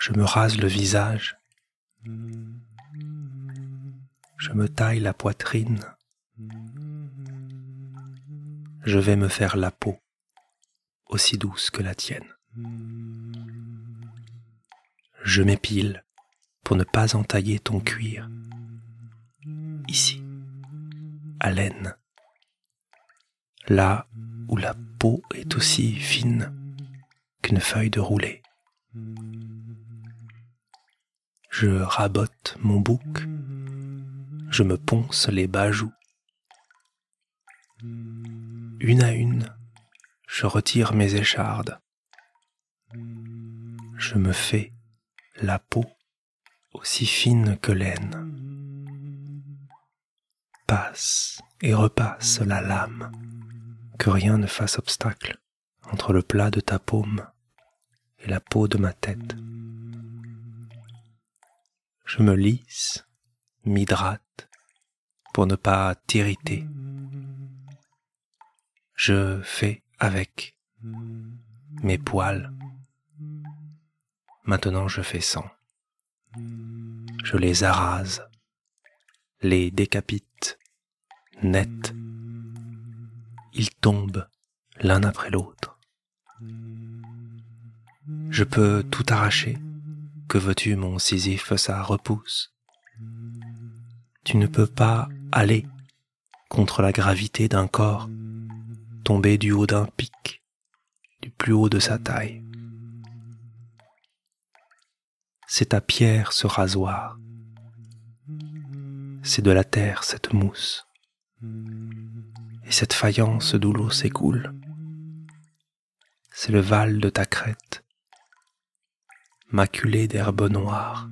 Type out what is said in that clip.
Je me rase le visage. Je me taille la poitrine. Je vais me faire la peau, aussi douce que la tienne. Je m'épile pour ne pas entailler ton cuir. Ici, à laine, là où la peau est aussi fine qu'une feuille de roulé. Je rabote mon bouc, je me ponce les bas joues. Une à une, je retire mes échardes. Je me fais la peau aussi fine que laine. Passe et repasse la lame, que rien ne fasse obstacle entre le plat de ta paume et la peau de ma tête. Je me lisse, m'hydrate pour ne pas t'irriter. Je fais avec mes poils Maintenant je fais sans. Je les arrase, les décapite, net. Ils tombent l'un après l'autre. Je peux tout arracher. Que veux-tu, mon Sisyphe, ça repousse. Tu ne peux pas aller contre la gravité d'un corps, tomber du haut d'un pic, du plus haut de sa taille c'est ta pierre ce rasoir, c'est de la terre cette mousse, et cette faïence d'où l'eau s'écoule, c'est le val de ta crête, maculé d'herbes noires.